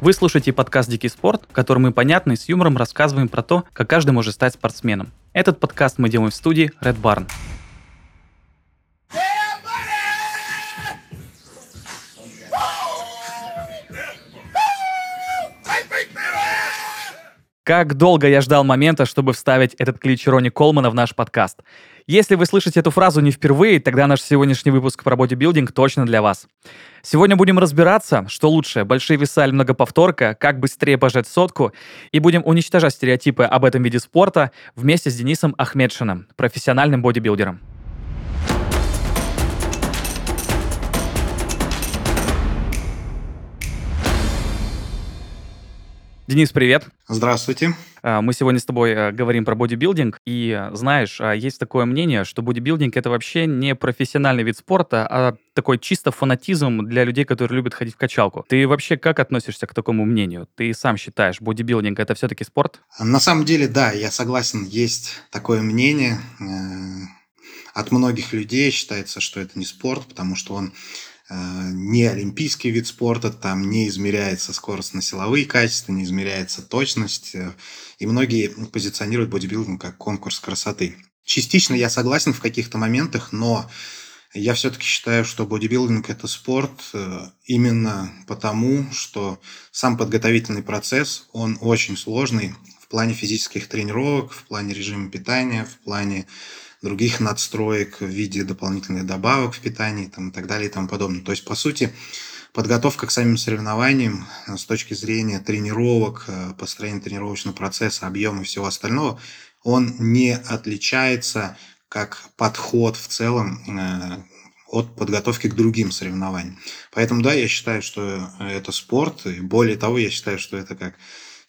Вы слушаете подкаст «Дикий спорт», в котором мы понятно и с юмором рассказываем про то, как каждый может стать спортсменом. Этот подкаст мы делаем в студии Red Barn. Как долго я ждал момента, чтобы вставить этот клич Ронни Колмана в наш подкаст. Если вы слышите эту фразу не впервые, тогда наш сегодняшний выпуск про бодибилдинг точно для вас. Сегодня будем разбираться, что лучше, большие веса или многоповторка, как быстрее пожать сотку, и будем уничтожать стереотипы об этом виде спорта вместе с Денисом Ахмедшиным, профессиональным бодибилдером. Денис, привет. Здравствуйте. А, мы сегодня с тобой э, говорим про бодибилдинг, и э, знаешь, а, есть такое мнение, что бодибилдинг это вообще не профессиональный вид спорта, а такой чисто фанатизм для людей, которые любят ходить в качалку. Ты вообще как относишься к такому мнению? Ты сам считаешь, бодибилдинг это все-таки спорт? На самом деле, да, я согласен, есть такое мнение. Э, от многих людей считается, что это не спорт, потому что он Э, не олимпийский вид спорта, там не измеряется скоростно-силовые качества, не измеряется точность. Э, и многие позиционируют бодибилдинг как конкурс красоты. Частично я согласен в каких-то моментах, но я все-таки считаю, что бодибилдинг – это спорт э, именно потому, что сам подготовительный процесс, он очень сложный в плане физических тренировок, в плане режима питания, в плане других надстроек в виде дополнительных добавок в питании там, и так далее и тому подобное. То есть, по сути, подготовка к самим соревнованиям э, с точки зрения тренировок, э, построения тренировочного процесса, объема и всего остального, он не отличается как подход в целом э, от подготовки к другим соревнованиям. Поэтому да, я считаю, что это спорт, и более того, я считаю, что это как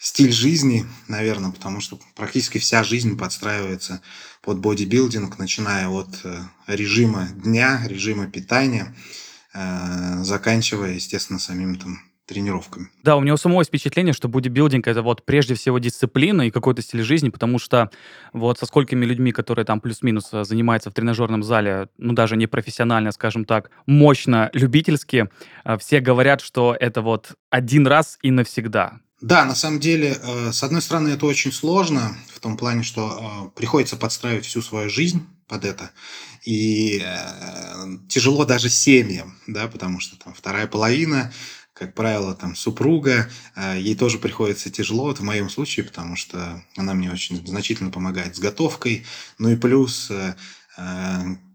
стиль жизни, наверное, потому что практически вся жизнь подстраивается под бодибилдинг, начиная от э, режима дня, режима питания, э, заканчивая, естественно, самим там тренировками. Да, у меня у самого есть впечатление, что бодибилдинг это вот прежде всего дисциплина и какой-то стиль жизни, потому что вот со сколькими людьми, которые там плюс-минус э, занимаются в тренажерном зале, ну даже не профессионально, скажем так, мощно, любительски, все говорят, что это вот один раз и навсегда. Да, на самом деле, э, с одной стороны, это очень сложно, в том плане, что э, приходится подстраивать всю свою жизнь под это. И э, тяжело даже семьям, да, потому что там вторая половина, как правило, там супруга, ей тоже приходится тяжело, вот в моем случае, потому что она мне очень значительно помогает с готовкой. Ну и плюс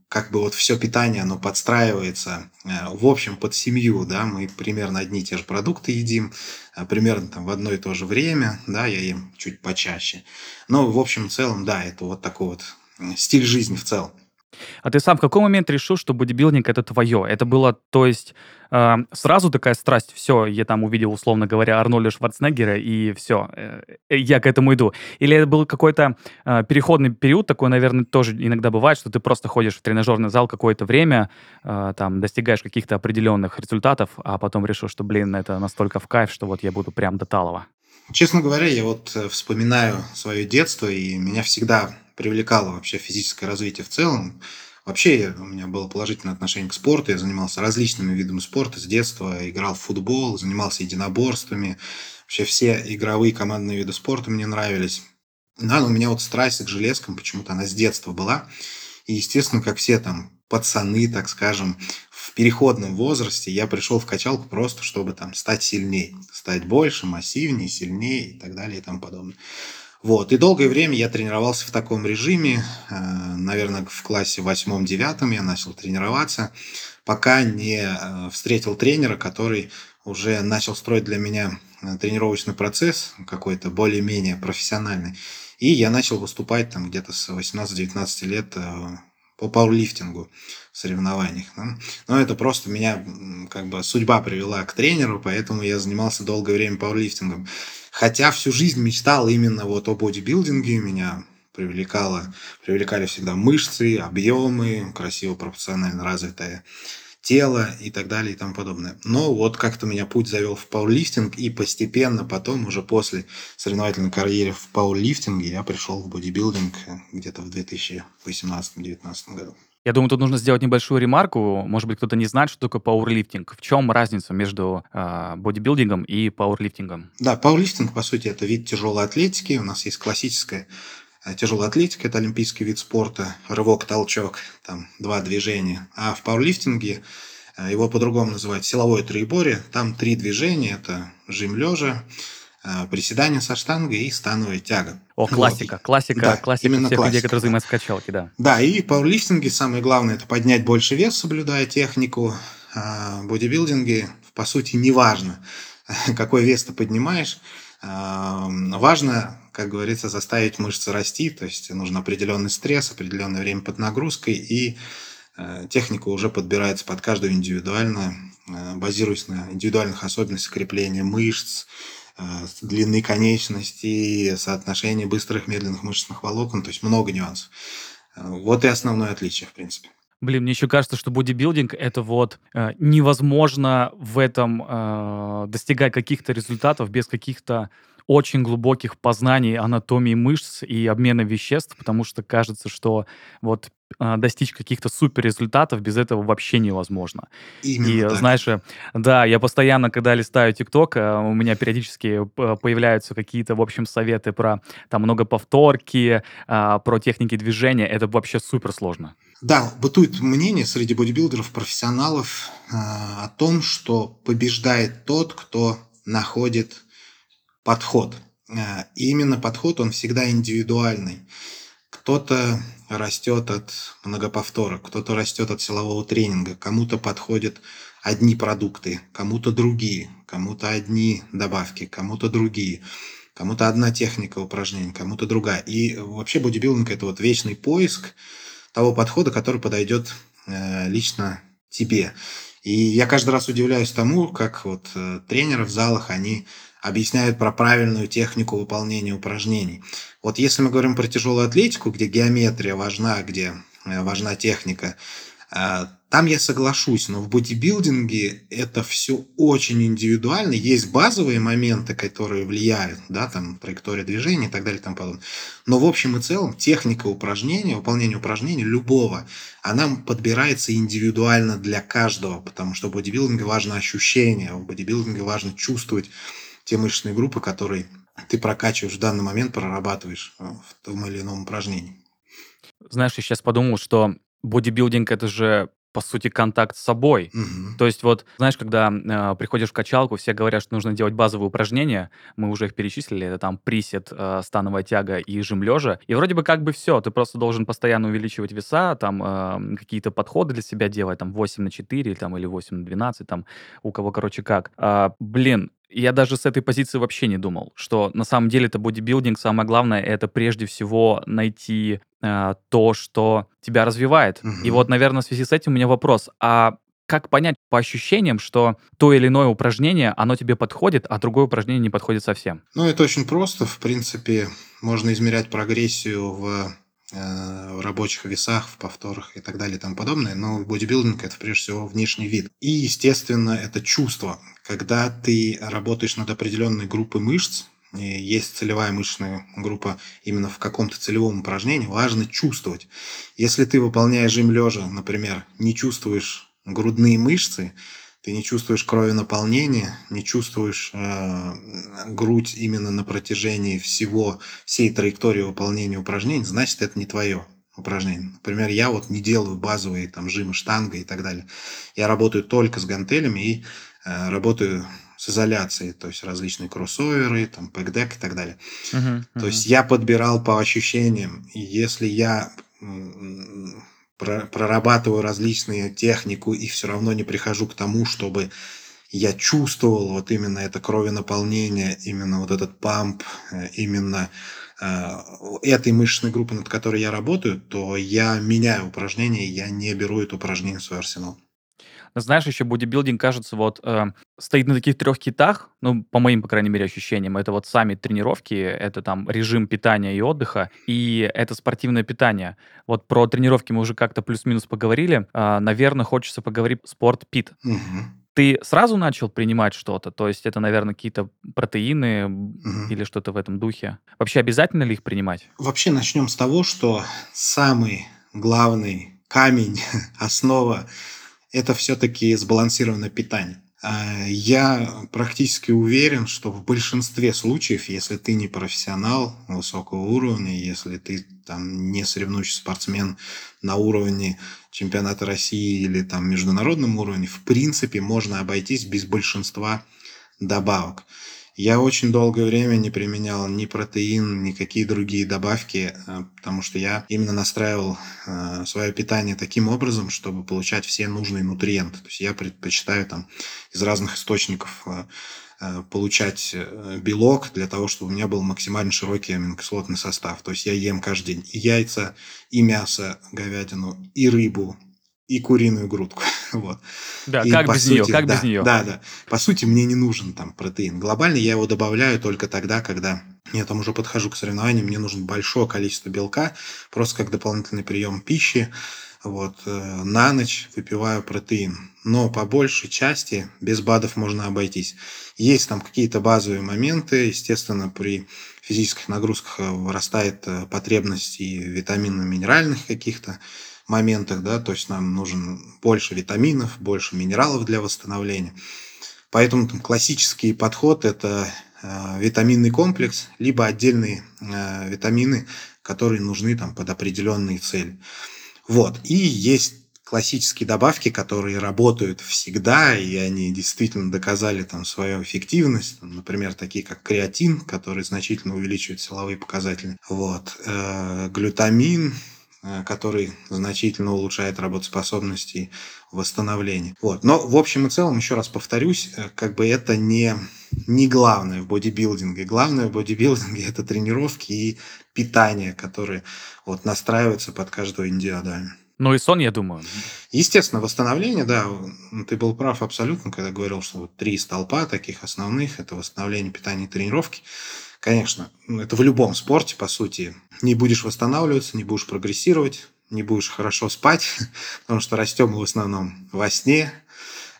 как бы вот все питание, оно подстраивается, э, в общем, под семью, да, мы примерно одни и те же продукты едим, э, примерно там в одно и то же время, да, я ем чуть почаще. Но, в общем, целом, да, это вот такой вот стиль жизни в целом. А ты сам в какой момент решил, что бодибилдинг это твое? Это было, то есть, э, сразу такая страсть, все, я там увидел, условно говоря, Арнольда Шварценеггера, и все, э, я к этому иду. Или это был какой-то э, переходный период, такой, наверное, тоже иногда бывает, что ты просто ходишь в тренажерный зал какое-то время, э, там, достигаешь каких-то определенных результатов, а потом решил, что, блин, это настолько в кайф, что вот я буду прям до талого. Честно говоря, я вот э, вспоминаю свое детство, и меня всегда привлекало вообще физическое развитие в целом. Вообще у меня было положительное отношение к спорту, я занимался различными видами спорта с детства, играл в футбол, занимался единоборствами. Вообще все игровые командные виды спорта мне нравились. Да, но у меня вот страсть к железкам почему-то она с детства была. И, естественно, как все там пацаны, так скажем, в переходном возрасте я пришел в качалку просто, чтобы там стать сильнее, стать больше, массивнее, сильнее и так далее и тому подобное. Вот. И долгое время я тренировался в таком режиме. Э, наверное, в классе восьмом-девятом я начал тренироваться, пока не э, встретил тренера, который уже начал строить для меня э, тренировочный процесс какой-то более-менее профессиональный. И я начал выступать там где-то с 18-19 лет по пауэрлифтингу в соревнованиях. Да? Но это просто меня как бы судьба привела к тренеру, поэтому я занимался долгое время пауэрлифтингом. Хотя всю жизнь мечтал именно вот о бодибилдинге, меня привлекало, привлекали всегда мышцы, объемы, красиво пропорционально развитое тело и так далее и тому подобное. Но вот как-то меня путь завел в пауэрлифтинг, и постепенно потом, уже после соревновательной карьеры в пауэрлифтинге, я пришел в бодибилдинг где-то в 2018-2019 году. Я думаю, тут нужно сделать небольшую ремарку. Может быть, кто-то не знает, что такое пауэрлифтинг. В чем разница между э, бодибилдингом и пауэрлифтингом? Да, пауэрлифтинг, по сути, это вид тяжелой атлетики. У нас есть классическая э, тяжелая атлетика, это олимпийский вид спорта, рывок, толчок, там два движения. А в пауэрлифтинге э, его по-другому называют силовое троеборье. Там три движения, это жим лежа, э, приседание со штангой и становая тяга. О, классика, классика, Да, классика именно всех людей, классика, которые да. занимаются качалки, да. Да, и в пауэрлифтинге самое главное это поднять больше вес, соблюдая технику. А в бодибилдинге, по сути, не важно, какой вес ты поднимаешь. А, Важно, как говорится, заставить мышцы расти, то есть нужен определенный стресс, определенное время под нагрузкой, и э, техника уже подбирается под каждую индивидуально, э, базируясь на индивидуальных особенностях крепления мышц, э, длины конечностей, соотношения быстрых медленных мышечных волокон, то есть много нюансов. Вот и основное отличие, в принципе. Блин, мне еще кажется, что бодибилдинг это вот э, невозможно в этом э, достигать каких-то результатов без каких-то очень глубоких познаний анатомии мышц и обмена веществ, потому что кажется, что вот э, достичь каких-то супер результатов без этого вообще невозможно. Именно И так. знаешь, да, я постоянно, когда листаю ТикТок, э, у меня периодически п- появляются какие-то, в общем, советы про там многоповторки, а, про техники движения. Это вообще супер сложно. Да, бытует мнение среди бодибилдеров, профессионалов о том, что побеждает тот, кто находит подход. Э, И именно подход, он всегда индивидуальный. Кто-то растет от многоповторок, кто-то растет от силового тренинга, кому-то подходят одни продукты, кому-то другие, кому-то одни добавки, кому-то другие, кому-то одна техника упражнений, кому-то другая. И вообще бодибилдинг – это вот вечный поиск того подхода, который подойдет э, лично тебе. И я каждый раз удивляюсь тому, как вот э, тренеры в залах, они объясняют про правильную технику выполнения упражнений. Вот если мы говорим про тяжелую атлетику, где геометрия важна, где э, важна техника, э, там я соглашусь, но в бодибилдинге это все очень индивидуально. Есть базовые моменты, которые влияют, да, там траектория движения и так далее и тому подобное. Но в общем и целом техника упражнения, выполнение упражнений любого, она подбирается индивидуально для каждого, потому что в бодибилдинге важно ощущение, в бодибилдинге важно чувствовать те мышечные группы, которые ты прокачиваешь в данный момент, прорабатываешь э, в том или ином упражнении. Знаешь, я сейчас подумал, что бодибилдинг это же по сути контакт с собой. Мгм. То есть вот, знаешь, когда э, приходишь в качалку, все говорят, что нужно делать базовые упражнения, мы уже их перечислили, это там присед, э, становая тяга и жим лежа, и вроде бы как бы все, ты просто должен постоянно увеличивать веса, там э, какие-то подходы для себя делать, там 8 на 4 там, или 8 на 12, там у кого, короче, как. А, блин, я даже с этой позиции вообще не думал, что на самом деле это бодибилдинг, самое главное, это прежде всего найти э, то, что тебя развивает. И Мгм. вот, наверное, в связи с этим у меня вопрос, а как понять по ощущениям, что то или иное упражнение, оно тебе подходит, а другое упражнение не подходит совсем? Ну, это очень просто. В принципе, можно измерять прогрессию в, в рабочих весах, в повторах и так далее и тому подобное. Но бодибилдинг – это прежде всего внешний вид. И, естественно, это чувство. Когда ты работаешь над определенной группой мышц, есть целевая мышечная группа именно в каком-то целевом упражнении, важно чувствовать. Если ты выполняешь жим лежа, например, не чувствуешь грудные мышцы, ты не чувствуешь крови наполнения, не чувствуешь э, грудь именно на протяжении всего, всей траектории выполнения упражнений, значит, это не твое упражнение. Например, я вот не делаю базовые там жимы штанга и так далее. Я работаю только с гантелями и э, работаю с изоляцией, то есть различные кроссоверы, там, пэкдек и так далее. То есть я подбирал по ощущениям. Если я прорабатываю различные технику и все равно не прихожу к тому, чтобы я чувствовал вот именно это кровенаполнение, именно вот этот памп, э, именно э, этой мышечной группы, над которой я работаю, то я меняю упражнение, я не беру это упражнение в свой арсенал. Знаешь, еще бодибилдинг, кажется, вот э, стоит на таких трех китах, ну, по моим, по крайней мере, ощущениям. Это вот сами тренировки, это там режим питания и отдыха, и это спортивное питание. Вот про тренировки мы уже как-то плюс-минус поговорили. А, наверное, хочется поговорить спорт-пит. Мгм. Ты сразу начал принимать что-то? То есть это, наверное, какие-то протеины Мгм. или что-то в этом духе? Вообще обязательно ли их принимать? Вообще начнем с того, что самый главный камень, основа – это все-таки сбалансированное питание. А, я практически уверен, что в большинстве случаев, если ты не профессионал высокого уровня, если ты там не соревнующий спортсмен на уровне чемпионата России или там международном уровне, в принципе можно обойтись без большинства добавок. Я очень долгое время не применял ни протеин, ни какие другие добавки, э, потому что я именно настраивал э, свое питание таким образом, чтобы получать все нужные нутриенты. То есть я предпочитаю там из разных источников э, получать белок для того, чтобы у меня был максимально широкий аминокислотный состав. То есть я ем каждый день и яйца, и мясо, говядину, и рыбу, и куриную грудку. вот. Да, и как без сути, нее, как да, без нее. Да, да. По сути, мне не нужен там протеин. Глобально я его добавляю только тогда, когда я там уже подхожу к соревнованию, мне нужно большое количество белка, просто как дополнительный прием пищи. Вот, э, на ночь выпиваю протеин. Но по большей части без БАДов можно обойтись. Есть там какие-то базовые моменты. Естественно, при физических нагрузках вырастает э, потребность и витаминно-минеральных каких-то моментах, да, то есть нам нужен больше витаминов, больше минералов для восстановления. Поэтому там, классический подход – это э, витаминный комплекс, либо отдельные э, витамины, которые нужны там, под определенные цели. Вот. И есть классические добавки, которые работают всегда, и они действительно доказали там свою эффективность. Например, такие как креатин, который значительно увеличивает силовые показатели. Вот. Э, глютамин, который значительно улучшает работоспособность и восстановление. Вот. Но в общем и целом, еще раз повторюсь, э, как бы это не, не главное в бодибилдинге. Главное в бодибилдинге – это тренировки и питание, которые вот, настраиваются под каждого индивидуально. Ну и сон, я думаю. Естественно, восстановление, да, ты был прав абсолютно, когда говорил, что вот три столпа таких основных – это восстановление, питание и тренировки. Конечно, это в любом спорте, по сути. Не будешь восстанавливаться, не будешь прогрессировать, не будешь хорошо спать, потому что растем мы в основном во сне.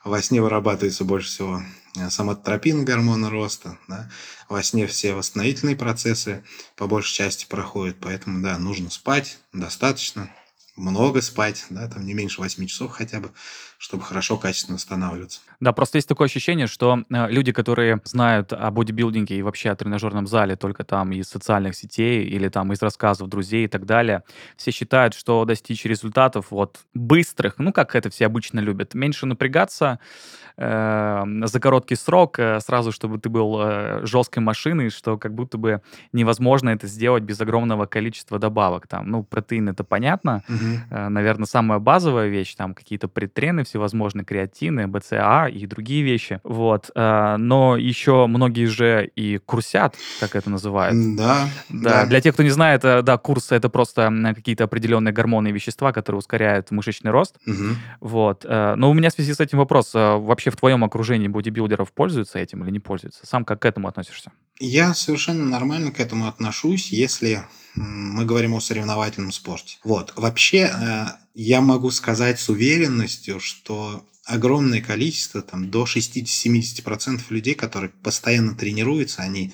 Во сне вырабатывается больше всего э, самотропин гормона роста. Да? Во сне все восстановительные процессы по большей части проходят, поэтому, да, нужно спать достаточно, много спать, да, там не меньше 8 часов хотя бы, чтобы хорошо, качественно восстанавливаться. Да, просто есть такое ощущение, что э, люди, которые знают о бодибилдинге и вообще о тренажерном зале только там из социальных сетей или там из рассказов друзей и так далее, все считают, что достичь результатов вот быстрых, ну, как это все обычно любят, меньше напрягаться, э, за короткий срок, э, сразу, чтобы ты был э, жесткой машиной, что как будто бы невозможно это сделать без огромного количества добавок. Там, ну, протеин это понятно, угу. э, наверное, самая базовая вещь, там какие-то предтрены всевозможные, креатины, БЦА и другие вещи. Вот. Э, но еще многие же и курсят, как это называют. Да, да. да. Для тех, кто не знает, э, да, курсы это просто какие-то определенные гормоны и вещества, которые ускоряют мышечный рост. Угу. Вот. Э, но у меня в связи с этим вопрос. Вообще вообще в твоем окружении бодибилдеров пользуются этим или не пользуются? Сам как к этому относишься? Я совершенно нормально к этому отношусь, если мы говорим о соревновательном спорте. Вот. Вообще, э, я могу сказать с уверенностью, что огромное количество, там, до 60-70% людей, которые постоянно тренируются, они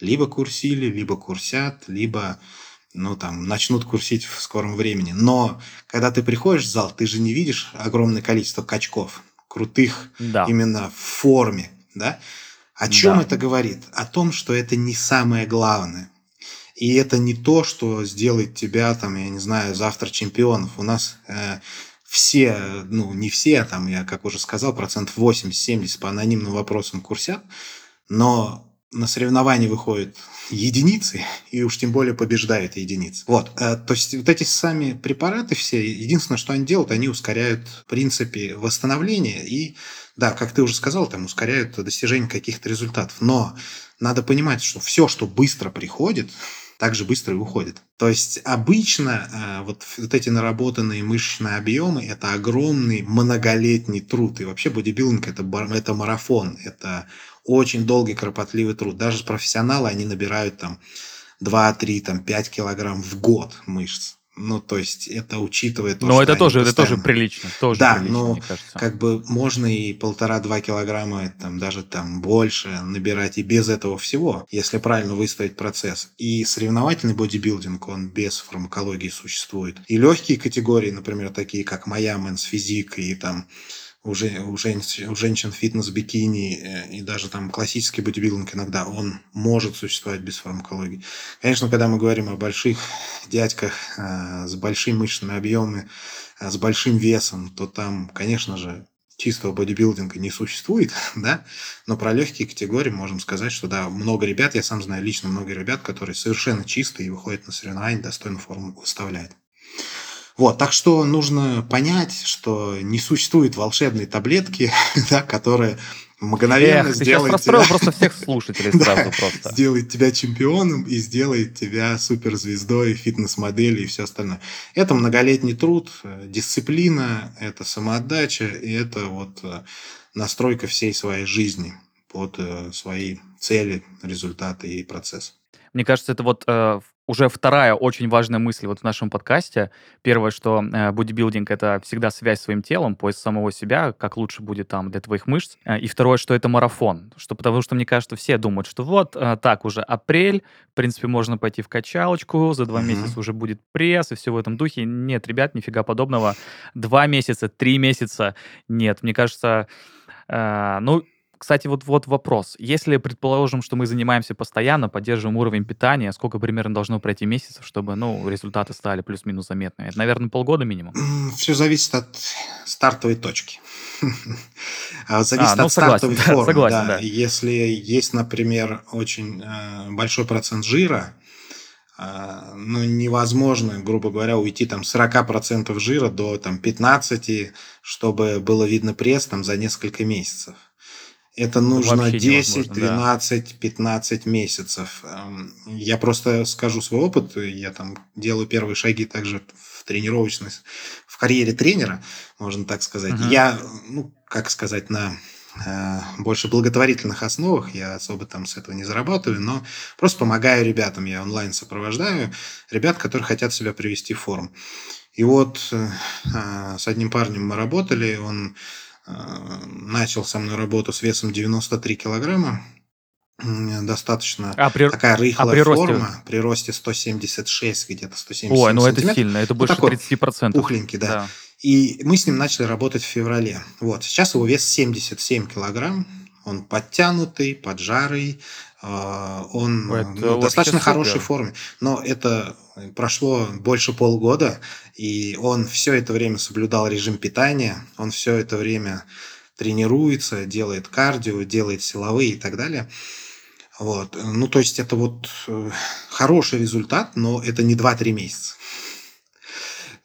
либо курсили, либо курсят, либо ну, там, начнут курсить в скором времени. Но когда ты приходишь в зал, ты же не видишь огромное количество качков крутых да. именно в форме, да? О чем да. это говорит? О том, что это не самое главное. И это не то, что сделает тебя, там, я не знаю, завтра чемпионов. У нас э, все, ну, не все, там, я, как уже сказал, процентов 80-70 по анонимным вопросам курсят, но на соревнования выходят единицы, и уж тем более побеждают единицы. Вот, э, то есть вот эти сами препараты все, единственное, что они делают, они ускоряют, в принципе, восстановление и, да, как ты уже сказал, там ускоряют достижение каких-то результатов. Но надо понимать, что все, что быстро приходит, также быстро и уходит. То есть обычно э, вот, вот эти наработанные мышечные объемы – это огромный многолетний труд. И вообще бодибилдинг – это, это марафон, это очень долгий, кропотливый труд. Даже профессионалы, они набирают там 2, 3, там, 5 килограмм в год мышц. Ну, то есть это учитывая то, Но что это тоже, это тоже постоянно... прилично, тоже Да, прилично, но как бы можно и полтора-два килограмма, там, даже там больше набирать и без этого всего, если правильно выстроить процесс. И соревновательный бодибилдинг, он без фармакологии существует. И легкие категории, например, такие как моя мэнс физик и там у, жен, у, женщин, у женщин фитнес-бикини э, и даже там классический бодибилдинг иногда, он может существовать без фармакологии. Конечно, когда мы говорим о больших дядьках э, с большими мышечными объемами, э, с большим весом, то там, конечно же, чистого бодибилдинга не существует, да, но про легкие категории можем сказать, что да, много ребят, я сам знаю лично много ребят, которые совершенно чистые и выходят на соревнования, достойно форму выставляют. Вот, так что нужно понять, что не существует волшебной таблетки, да, которая мгновенно Эх, ты сделает расстроил тебя, просто всех слушателей Да, сразу просто. сделает тебя чемпионом и сделает тебя суперзвездой, фитнес-моделью и все остальное. Это многолетний труд, э, дисциплина, это самоотдача, и это вот э, настройка всей своей жизни под э, свои цели, результаты и процесс. Мне кажется, это вот э, уже вторая очень важная мысль вот в нашем подкасте. Первое, что э, бодибилдинг — это всегда связь с своим телом, поиск самого себя, как лучше будет там для твоих мышц. Э, И второе, что это марафон. Что, потому что, мне кажется, все думают, что вот э, так уже апрель, в принципе, можно пойти в качалочку, за два месяца уже будет пресс и все в этом духе. Нет, ребят, нифига подобного. Два месяца, три месяца — нет. Мне кажется, э, ну, кстати, вот, вот вопрос. Если предположим, что мы занимаемся постоянно, поддерживаем уровень питания, сколько примерно должно пройти месяцев, чтобы, ну, результаты стали плюс-минус заметными? Это, наверное, полгода минимум. Все зависит от стартовой точки. А Зависит А, ну от согласен, стартовой да, формы. согласен, да. да. Если есть, например, очень э, большой процент жира, а, ну, невозможно, грубо говоря, уйти там с 40% жира до там, 15%, чтобы было видно пресс там, за несколько месяцев. Это нужно Вообще 10, невозможно, да. 12, 15 месяцев. Эм, Я просто скажу свой опыт. Я там делаю первые шаги также в тренировочной, в карьере тренера, можно так сказать. Мгм. Я, ну, как сказать, на э, больше благотворительных основах, я особо там с этого не зарабатываю, но просто помогаю ребятам, я онлайн сопровождаю ребят, которые хотят себя привести в форму. И вот э, э, с одним парнем мы работали, он начал со мной работу с весом 93 килограмма, достаточно А при, такая а рыхлая при росте? форма, при росте 176, где-то 177 Ой, ну это сильно, это больше такой 30%. пухленький, да. И мы с ним начали работать в феврале. Вот. Сейчас его вес 77 килограмм. Он подтянутый, поджарый. Э, Он Это ну, достаточно супер. хорошей форме. Но это прошло больше полгода, и он все это время соблюдал режим питания. Он все это время тренируется, делает кардио, делает силовые и так далее. Вот. Ну, то есть это вот э, хороший результат, но это не 2-3 месяца.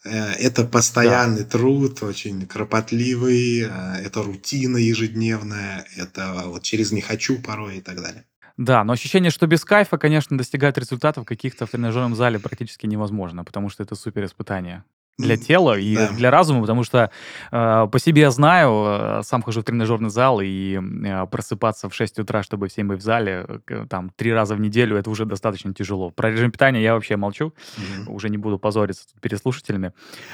Э, Это постоянный труд, очень кропотливый, э, это рутина ежедневная, это вот через «не хочу» порой и так далее. Да, но ощущение, что без кайфа, конечно, достигать результатов каких-то в тренажерном зале практически невозможно, потому что это супер испытание для тела и да. для разума, потому что э, по себе я знаю, э, сам хожу в тренажерный зал, и э, просыпаться в 6 утра, чтобы в 7 быть в зале, э, там, три раза в неделю, это уже достаточно тяжело. Про режим питания я вообще молчу, Мгм. уже не буду позориться перед слушателями,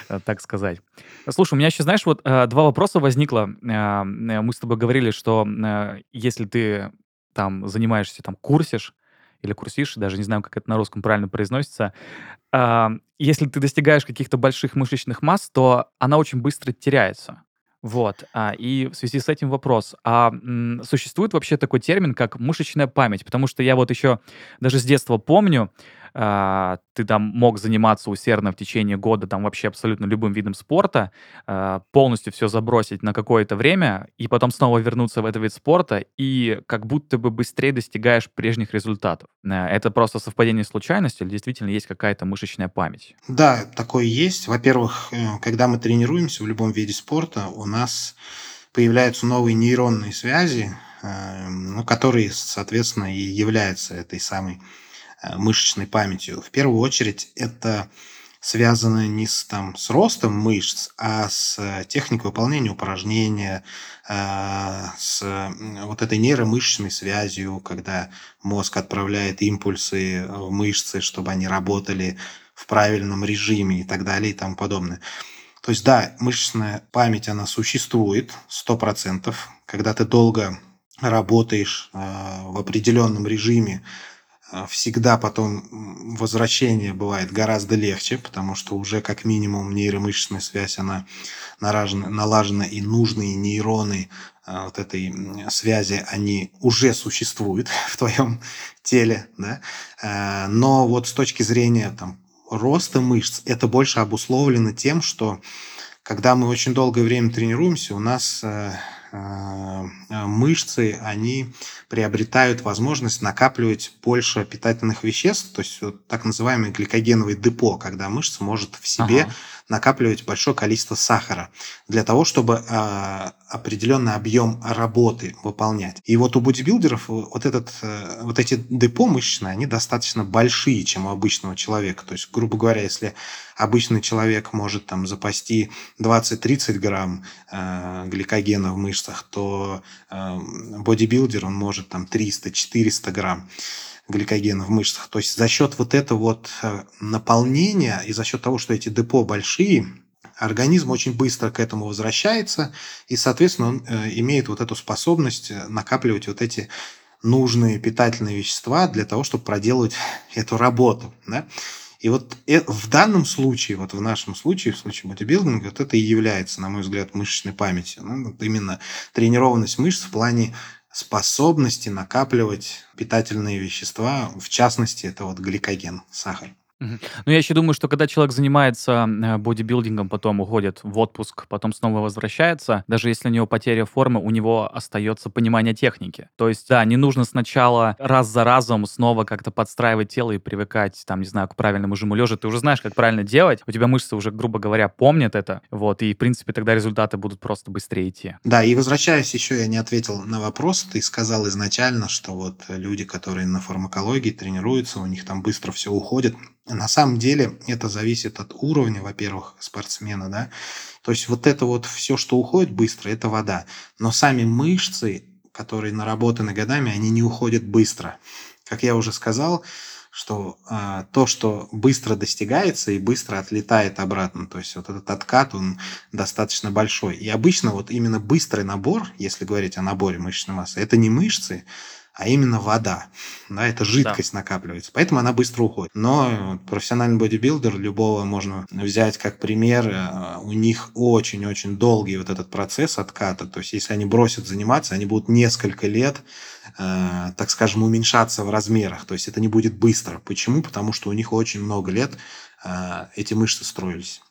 э, так сказать. Слушай, у меня еще, знаешь, вот э, два вопроса возникло. Э, Мы с тобой говорили, что э, если ты там занимаешься, там, курсишь или курсишь, даже не знаю, как это на русском правильно произносится, а, если ты достигаешь каких-то больших мышечных масс, то она очень быстро теряется. Вот. а, И в связи с этим вопрос. А существует вообще такой термин, как мышечная память? Потому что я вот еще даже с детства помню, а, ты там мог заниматься усердно в течение года там вообще абсолютно любым видом спорта, а, полностью все забросить на какое-то время и потом снова вернуться в этот вид спорта и как будто бы быстрее достигаешь прежних результатов. Э, Это просто совпадение случайности или действительно есть какая-то мышечная память? Да, такое есть. Во-первых, э, когда мы тренируемся в любом виде спорта, у нас появляются новые нейронные связи, э, ну, которые, соответственно, и являются этой самой мышечной памятью. В первую очередь это связано не с, там, с ростом мышц, а с э, техникой выполнения упражнения, э, с вот этой нейромышечной связью, когда мозг отправляет импульсы в мышцы, чтобы они работали в правильном режиме и так далее и тому подобное. То есть, да, мышечная память, она существует 100%. Когда ты долго работаешь э, в определенном режиме, э, всегда потом возвращение бывает гораздо легче, потому что уже как минимум нейромышечная связь, она налажена, налажена и нужные нейроны э, вот этой связи, они уже существуют в твоем теле, да? но вот с точки зрения там, роста мышц это больше обусловлено тем, что когда мы очень долгое время тренируемся, у нас э, мышцы, они приобретают возможность накапливать больше питательных веществ, то есть вот так называемый гликогеновый депо, когда мышца может в себе ага накапливать большое количество сахара для того, чтобы э, определенный объем работы выполнять. И вот у бодибилдеров вот, этот, э, вот эти депо мышечные, они достаточно большие, чем у обычного человека. То есть, грубо говоря, если обычный человек может там запасти 20-30 грамм э, гликогена в мышцах, то э, бодибилдер, он может там 300-400 грамм гликогена в мышцах. То есть за счет вот этого вот э, наполнения и за счет того, что эти депо большие, организм очень быстро к этому возвращается, и, соответственно, он э, имеет вот эту способность э, накапливать вот эти нужные питательные вещества для того, чтобы проделать эту работу. Да? И вот в данном случае, вот в нашем случае, в случае бодибилдинга, вот это и является, на мой взгляд, мышечной памятью. Ну, вот именно тренированность мышц в плане способности накапливать питательные вещества, в частности, это вот гликоген, сахар. Ну, я еще думаю, что когда человек занимается э, бодибилдингом, потом уходит в отпуск, потом снова возвращается, даже если у него потеря формы, у него остается понимание техники. То есть, да, не нужно сначала раз за разом снова как-то подстраивать тело и привыкать, там, не знаю, к правильному жиму лежа. Ты уже знаешь, как правильно делать, у тебя мышцы уже, грубо говоря, помнят это, вот, и, в принципе, тогда результаты будут просто быстрее идти. Да, и возвращаясь еще, я не ответил на вопрос, ты сказал изначально, что вот люди, которые на фармакологии тренируются, у них там быстро все уходит. На самом деле это зависит от уровня, во-первых, спортсмена, да. То есть вот это вот все, что уходит быстро, это вода. Но сами мышцы, которые наработаны годами, они не уходят быстро. Как я уже сказал, что а, то, что быстро достигается и быстро отлетает обратно, то есть вот этот откат, он достаточно большой. И обычно вот именно быстрый набор, если говорить о наборе мышечной массы, это не мышцы, а именно вода. Да, это жидкость да. накапливается, поэтому она быстро уходит. Но профессиональный бодибилдер, любого можно взять как пример, э, у них очень-очень долгий вот этот процесс отката, то есть если они бросят заниматься, они будут несколько лет, э, так скажем, уменьшаться в размерах, то есть это не будет быстро. Почему? Потому что у них очень много лет э, эти мышцы строились.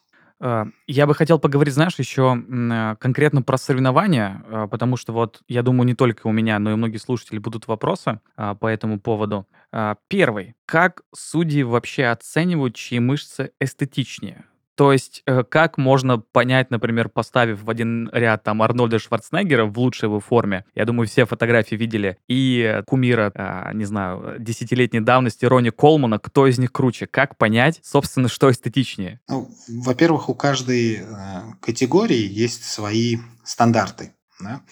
Э, я бы хотел поговорить, знаешь, еще э, конкретно про соревнования, э, потому что вот, я думаю, не только у меня, но и у многих слушателей будут вопросы по этому поводу. Первый. Как судьи вообще оценивают, чьи мышцы эстетичнее? То есть, э, как можно понять, например, поставив в один ряд там Арнольда Шварценеггера в лучшей его форме, я думаю, все фотографии видели, и кумира, а, не знаю, десятилетней давности Рони Колмана, кто из них круче? Как понять, собственно, что эстетичнее? Ну, во-первых, у каждой э, категории есть свои стандарты, да?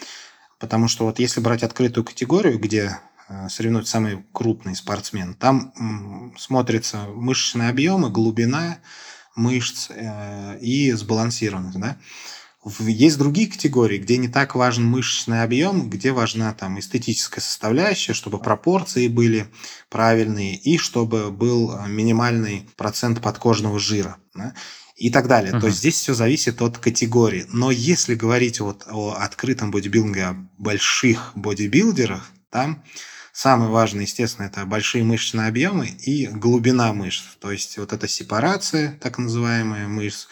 Потому что вот если брать открытую категорию, где э, соревнуются самый крупный спортсмен, там смотрятся мышечные объемы, глубина, мышц э, и сбалансированность. Да? Есть другие категории, где не так важен мышечный объем, где важна там эстетическая составляющая, чтобы пропорции были правильные и чтобы был э, минимальный процент подкожного жира. Да? и так далее. Uh-huh. То есть здесь все зависит от категории. Но если говорить вот о открытом бодибилдинге, о больших бодибилдерах, там Самое важное, естественно, это большие мышечные объемы и глубина мышц. То есть вот эта сепарация, так называемая мышц,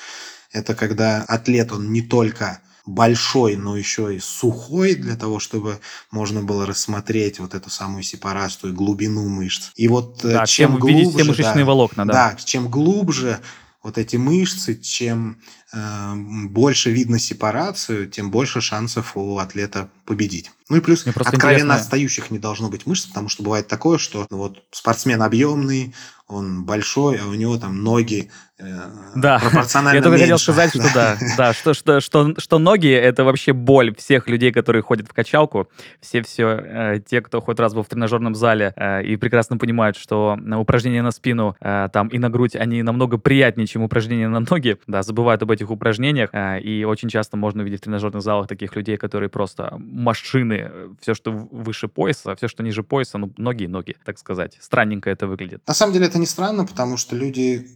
это когда атлет, он не только большой, но еще и сухой, для того, чтобы можно было рассмотреть вот эту самую сепарацию, глубину мышц. И вот э, да, чем глубже... все мышечные да, волокна, да. Да, чем глубже вот эти мышцы, чем э, больше видно сепарацию, тем больше шансов у атлета победить. Ну и плюс Мне откровенно интересно- отстающих не должно быть мышц, потому что бывает такое, что ну, вот спортсмен объемный, он большой, а у него там ноги Да, пропорционально Я только хотел меньше. сказать, что да, да, что, что, что, что ноги это вообще боль всех людей, которые ходят в качалку. Все, все те, кто хоть раз был в тренажерном зале э, и прекрасно понимают, что э, упражнения на спину э, там и на грудь, они намного приятнее, чем упражнения на ноги. Да, забывают об этих упражнениях. э, и очень часто можно увидеть в тренажерных залах таких людей, которые просто машины. Все, что выше пояса, все, что ниже пояса, ну, ноги и ноги, так сказать. Странненько это выглядит. На самом деле это не странно, потому что люди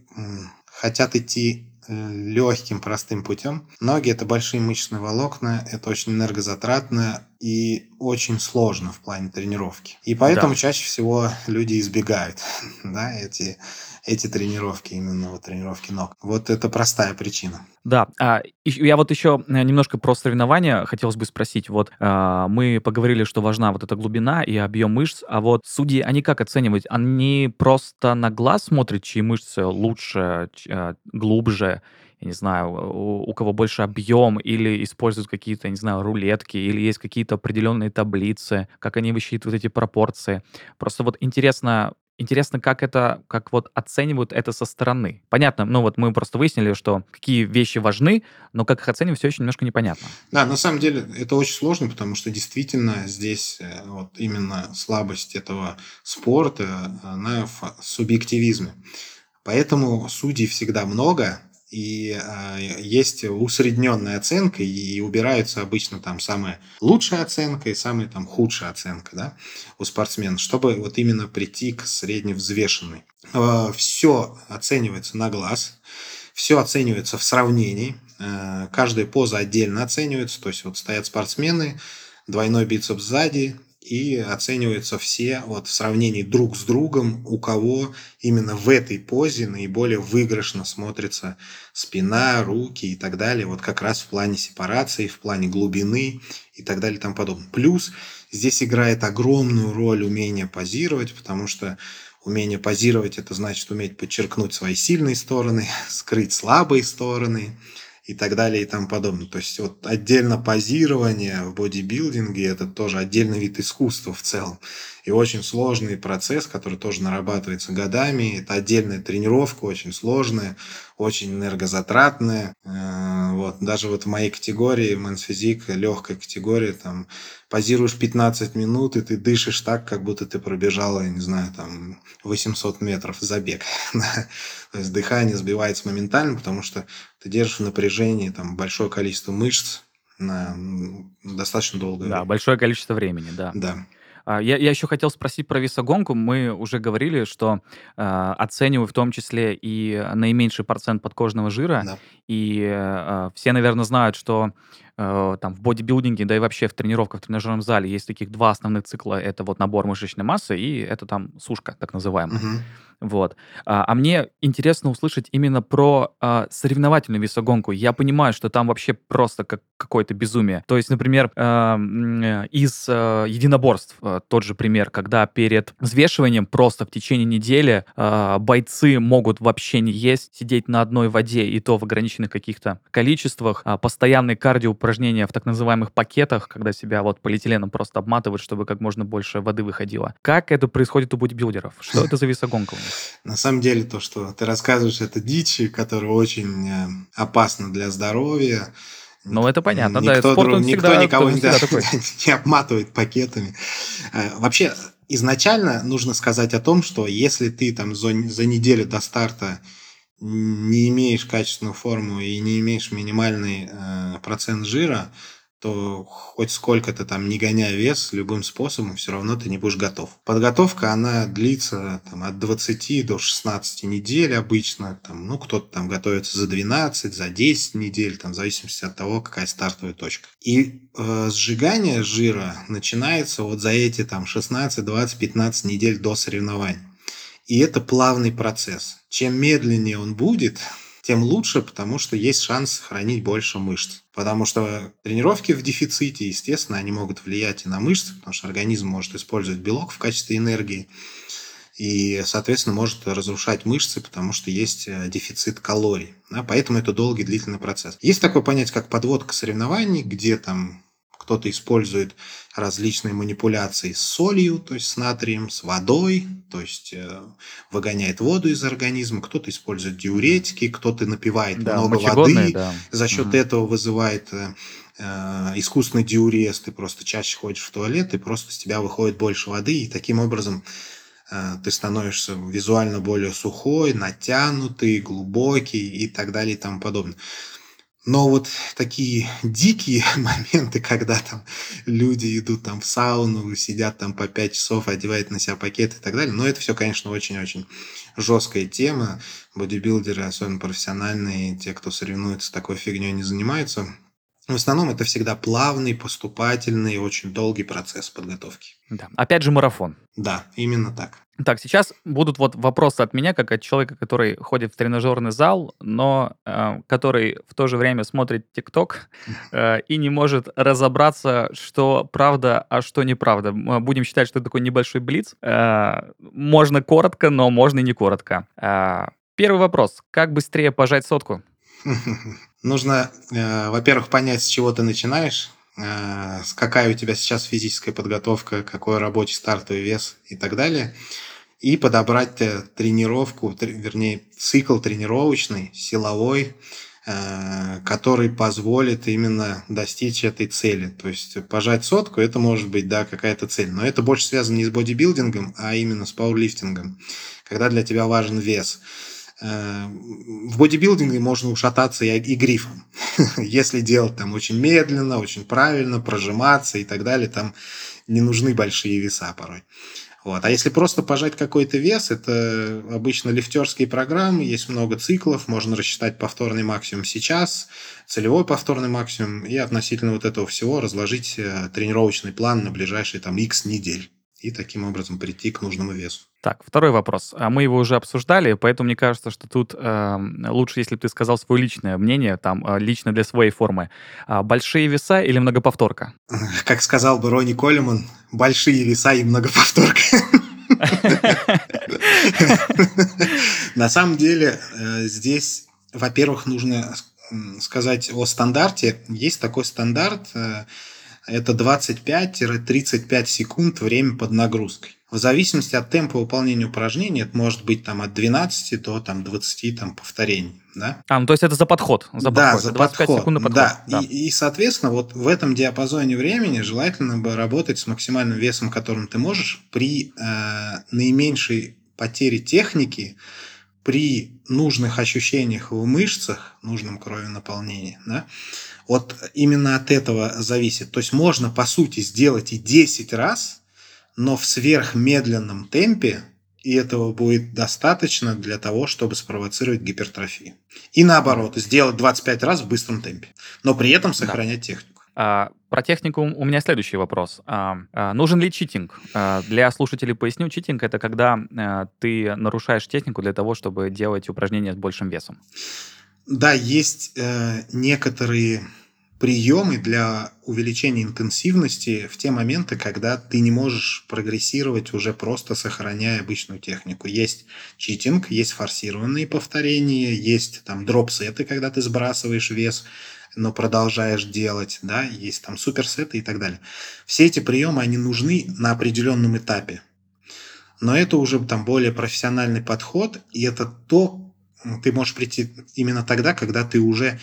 хотят идти легким, простым путем. Ноги – это большие мышечные волокна, это очень энергозатратно и очень сложно в плане тренировки. И поэтому Да. чаще всего люди избегают да, эти, эти тренировки, именно вот тренировки ног. Вот это простая причина. Да, а, я вот еще э, немножко про соревнования хотелось бы спросить. Вот а, мы поговорили, что важна вот эта глубина и объем мышц, а вот судьи, они как оценивают? Они просто на глаз смотрят, чьи мышцы лучше, а, глубже, я не знаю, у, у кого больше объем, или используют какие-то, не знаю, рулетки, или есть какие-то определенные таблицы, как они высчитывают эти пропорции. Просто вот интересно, Интересно, как это, как вот оценивают это со стороны. Понятно, ну вот мы просто выяснили, что какие вещи важны, но как их оценивать, все еще немножко непонятно. Да, на самом деле это очень сложно, потому что действительно здесь э, вот именно слабость этого спорта, она в субъективизме. Поэтому судей всегда много, и э, есть усредненная оценка, и убираются обычно там самая лучшая оценка и самая там худшая оценка да, у спортсмена, чтобы вот именно прийти к средневзвешенной. Все оценивается на глаз, все оценивается в сравнении, э, каждая поза отдельно оценивается, то есть вот стоят спортсмены, двойной бицепс сзади, и оцениваются все вот в сравнении друг с другом, у кого именно в этой позе наиболее выигрышно смотрится спина, руки и так далее, вот как раз в плане сепарации, в плане глубины и так далее и тому подобное. Плюс здесь играет огромную роль умение позировать, потому что умение позировать это значит уметь подчеркнуть свои сильные стороны, скрыть слабые стороны, и так далее и тому подобное. То есть вот отдельно позирование в бодибилдинге это тоже отдельный вид искусства в целом. И очень сложный процесс, который тоже нарабатывается годами. Это отдельная тренировка, очень сложная, очень энергозатратная. Вот. Даже вот в моей категории, Physique, легкая категория, там позируешь 15 минут, и ты дышишь так, как будто ты пробежал, я не знаю, там 800 метров забег. То есть дыхание сбивается моментально, потому что ты держишь в напряжении там большое количество мышц на достаточно долгое Да, время. большое количество времени, да. Да. А, Я, я еще хотел спросить про весогонку. Мы уже говорили, что э, оцениваю в том числе и наименьший процент подкожного жира. Да. И э, все, наверное, знают, что э, там в бодибилдинге, да и вообще в тренировках в тренажерном зале есть таких два основных цикла. Это вот набор мышечной массы и это там сушка, так называемая. Мгм. Вот. А, а мне интересно услышать именно про а, соревновательную весогонку. Я понимаю, что там вообще просто как какое-то безумие. То есть, например, м, э, из а, единоборств а, тот же пример, когда перед взвешиванием просто в течение недели а, бойцы могут вообще не есть, сидеть на одной воде и то в ограниченных каких-то количествах, а, постоянные кардиоупражнения в так называемых пакетах, когда себя вот полиэтиленом просто обматывают, чтобы как можно больше воды выходило. Как это происходит у бодибилдеров? Что это за весогонка у них? На самом деле то, что ты рассказываешь, это дичь, которая очень э, опасна для здоровья. Ну, это понятно, да, Никто, спорт, друг- он никто всегда- никого он не, всегда такой. не обматывает пакетами. Э, Вообще, изначально нужно сказать о том, что если ты там за неделю до старта не имеешь качественную форму и не имеешь минимальный э, процент жира, то хоть сколько ты там не гоняй вес, любым способом все равно ты не будешь готов. Подготовка, она длится там, от 20 до 16 недель обычно. Там, ну, кто-то там готовится за 12, за 10 недель, там, в зависимости от того, какая стартовая точка. И э, сжигание жира начинается вот за эти там 16, 20, 15 недель до соревнований. И это плавный процесс. Чем медленнее он будет, тем лучше, потому что есть шанс сохранить больше мышц. Потому что тренировки в дефиците, естественно, они могут влиять и на мышцы, потому что организм может использовать белок в качестве энергии и, соответственно, может разрушать мышцы, потому что есть э, дефицит калорий. Да, поэтому это долгий длительный процесс. Есть такое понятие, как подводка соревнований, где там кто-то использует различные манипуляции с солью, то есть с натрием, с водой, то есть э, выгоняет воду из организма, кто-то использует диуретики, кто-то напивает да, много воды, да. за счет угу. этого вызывает э, э, искусственный диурез, ты просто чаще ходишь в туалет, и просто с тебя выходит больше воды, и таким образом ты становишься визуально более сухой, натянутый, глубокий и так далее и тому подобное. Но вот такие дикие моменты, когда там люди идут там в сауну, сидят там по 5 часов, одевают на себя пакеты и так далее, но это все, конечно, очень-очень жесткая тема. Бодибилдеры, особенно профессиональные, те, кто соревнуется, такой фигней не занимаются. В основном это всегда плавный, поступательный, очень долгий процесс подготовки. Да. Опять же марафон. Да, именно так. Так, сейчас будут вот вопросы от меня, как от человека, который ходит в тренажерный зал, но э, который в то же время смотрит ТикТок э, и не может разобраться, что правда, а что неправда. Будем считать, что это такой небольшой блиц. Э, можно коротко, но можно и не коротко. Э, первый вопрос. Как быстрее пожать сотку? Нужно, э, во-первых, понять, с чего ты начинаешь, э, какая у тебя сейчас физическая подготовка, какой рабочий стартовый вес и так далее и подобрать э, тренировку, вернее, цикл тренировочный, силовой, э, который позволит именно достичь этой цели. То есть пожать сотку, это может быть, да, какая-то цель. Но это больше связано не с бодибилдингом, а именно с пауэрлифтингом, когда для тебя важен вес. Э, в бодибилдинге можно ушататься и, и грифом. Если делать там очень медленно, очень правильно, прожиматься и так далее, там не нужны большие веса порой. Вот. А если просто пожать какой-то вес, это обычно лифтерские программы, есть много циклов, можно рассчитать повторный максимум сейчас, целевой повторный максимум, и относительно вот этого всего разложить э, тренировочный план на ближайшие там X недель и таким образом прийти к нужному весу. Так, второй вопрос. А мы его уже обсуждали, поэтому мне кажется, что тут э, лучше, если бы ты сказал свое личное мнение, там, э, лично для своей формы. А большие веса или многоповторка? Как сказал бы Ронни Коллиман, большие веса и многоповторка. На самом деле э, здесь, во-первых, нужно сказать о стандарте. Есть такой стандарт, э, это 25-35 секунд время под нагрузкой. В зависимости от темпа выполнения упражнения, это может быть там от 12 до там, 20 там, повторений. Да? А, ну то есть это за подход. За да, подход. за 25 подход. секунд на подход. Да. да. И, и, соответственно, вот в этом диапазоне времени желательно бы работать с максимальным весом, которым ты можешь, при э, наименьшей потере техники, при нужных ощущениях в мышцах, нужном крови наполнении. Да? Вот именно от этого зависит. То есть можно, по сути, сделать и 10 раз – но в сверхмедленном темпе, и этого будет достаточно для того, чтобы спровоцировать гипертрофию. И наоборот, сделать 25 раз в быстром темпе, но при этом сохранять да. технику. А, про технику у меня следующий вопрос. А, а, нужен ли читинг? А, для слушателей поясню, читинг это когда а, ты нарушаешь технику для того, чтобы делать упражнения с большим весом. Да, есть э, некоторые приемы для увеличения интенсивности в те моменты, когда ты не можешь прогрессировать уже просто сохраняя обычную технику. Есть читинг, есть форсированные повторения, есть там дроп-сеты, когда ты сбрасываешь вес, но продолжаешь делать, да, есть там суперсеты и так далее. Все эти приемы, они нужны на определенном этапе. Но это уже там более профессиональный подход, и это то, ты можешь прийти именно тогда, когда ты уже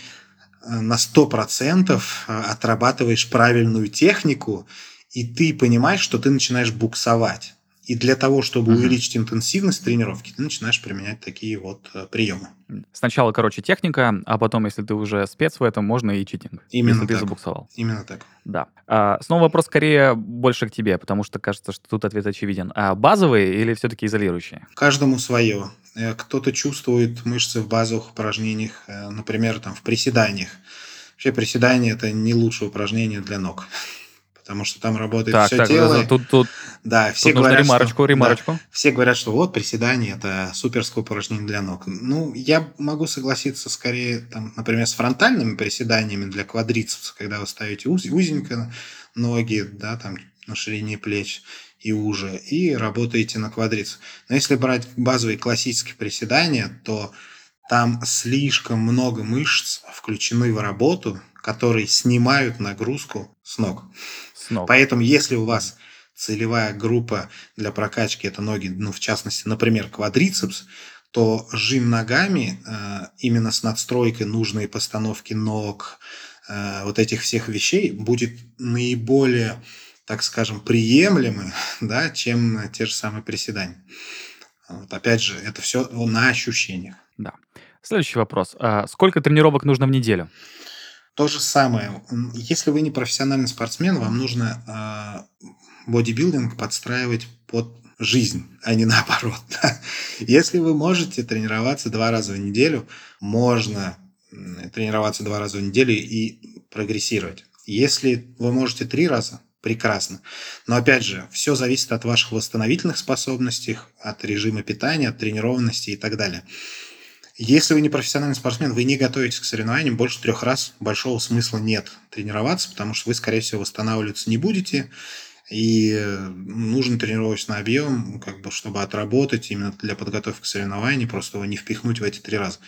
на 100% э, отрабатываешь правильную технику, и ты понимаешь, что ты начинаешь буксовать. И для того, чтобы угу. увеличить интенсивность тренировки, ты начинаешь применять такие вот э, приемы. Сначала, короче, техника, а потом, если ты уже спец в этом, можно и читинг. Именно если так. ты забуксовал. Именно так. Да. А, снова вопрос скорее больше к тебе, потому что кажется, что тут ответ очевиден. А базовые или все-таки изолирующие? Каждому свое. Э, кто-то чувствует мышцы в базовых упражнениях, э, например, там в приседаниях. Вообще приседание это не лучшее упражнение для ног потому что там работает так, все так, тело. Тут, тут, да, все тут говорят, ремарочку, что, ремарочку. Да, все говорят, что вот приседание это суперское упражнение для ног. Ну, я могу согласиться скорее, там, например, с фронтальными приседаниями для квадрицепса, когда вы ставите уз, узенько ноги, да, там на ширине плеч и уже, и работаете на квадрицепс. Но если брать базовые классические приседания, то там слишком много мышц включены в работу, которые снимают нагрузку с ног. С ног. Поэтому, если у вас целевая группа для прокачки это ноги, ну, в частности, например, квадрицепс, то жим ногами э, именно с надстройкой нужной постановки ног, э, вот этих всех вещей будет наиболее, так скажем, приемлемы, да, чем те же самые приседания. Вот, опять же, это все на ощущениях. Да. Следующий вопрос. А сколько тренировок нужно в неделю? То же самое. Если вы не профессиональный спортсмен, вам нужно э, бодибилдинг подстраивать под жизнь, а не наоборот. Если вы можете тренироваться два раза в неделю, можно тренироваться два раза в неделю и прогрессировать. Если вы можете три раза, прекрасно. Но опять же, все зависит от ваших восстановительных способностей, от режима питания, от тренированности и так далее. Если вы не профессиональный спортсмен, вы не готовитесь к соревнованиям, больше трех раз большого смысла нет тренироваться, потому что вы, скорее всего, восстанавливаться не будете, и э, нужен тренировочный объем, как бы, чтобы отработать именно для подготовки к соревнованиям, просто его не впихнуть в эти три раза.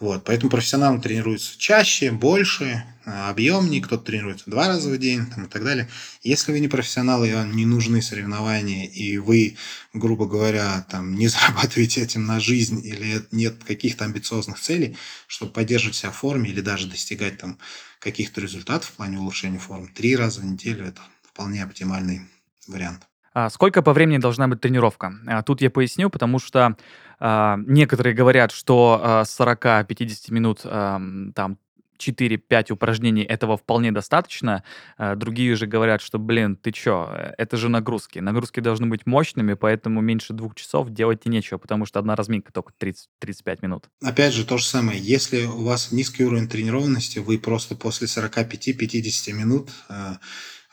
Вот, поэтому профессионалы тренируются чаще, больше, а, объемнее, кто-то тренируется два раза в день там, и так далее. Если вы не профессионалы, и вам не нужны соревнования, и вы, грубо говоря, там, не зарабатываете этим на жизнь, или нет каких-то амбициозных целей, чтобы поддерживать себя в форме или даже достигать там каких-то результатов в плане улучшения формы, три раза в неделю – это вполне оптимальный вариант. А сколько по времени должна быть тренировка? А, тут я поясню, потому что а, некоторые говорят, что а, 40-50 минут а, там 4-5 упражнений этого вполне достаточно. А, другие же говорят, что, блин, ты чё, это же нагрузки. Нагрузки должны быть мощными, поэтому меньше двух часов делать и нечего, потому что одна разминка только 30-35 минут. Опять же, то же самое. Если у вас низкий уровень тренированности, вы просто после 45-50 минут э,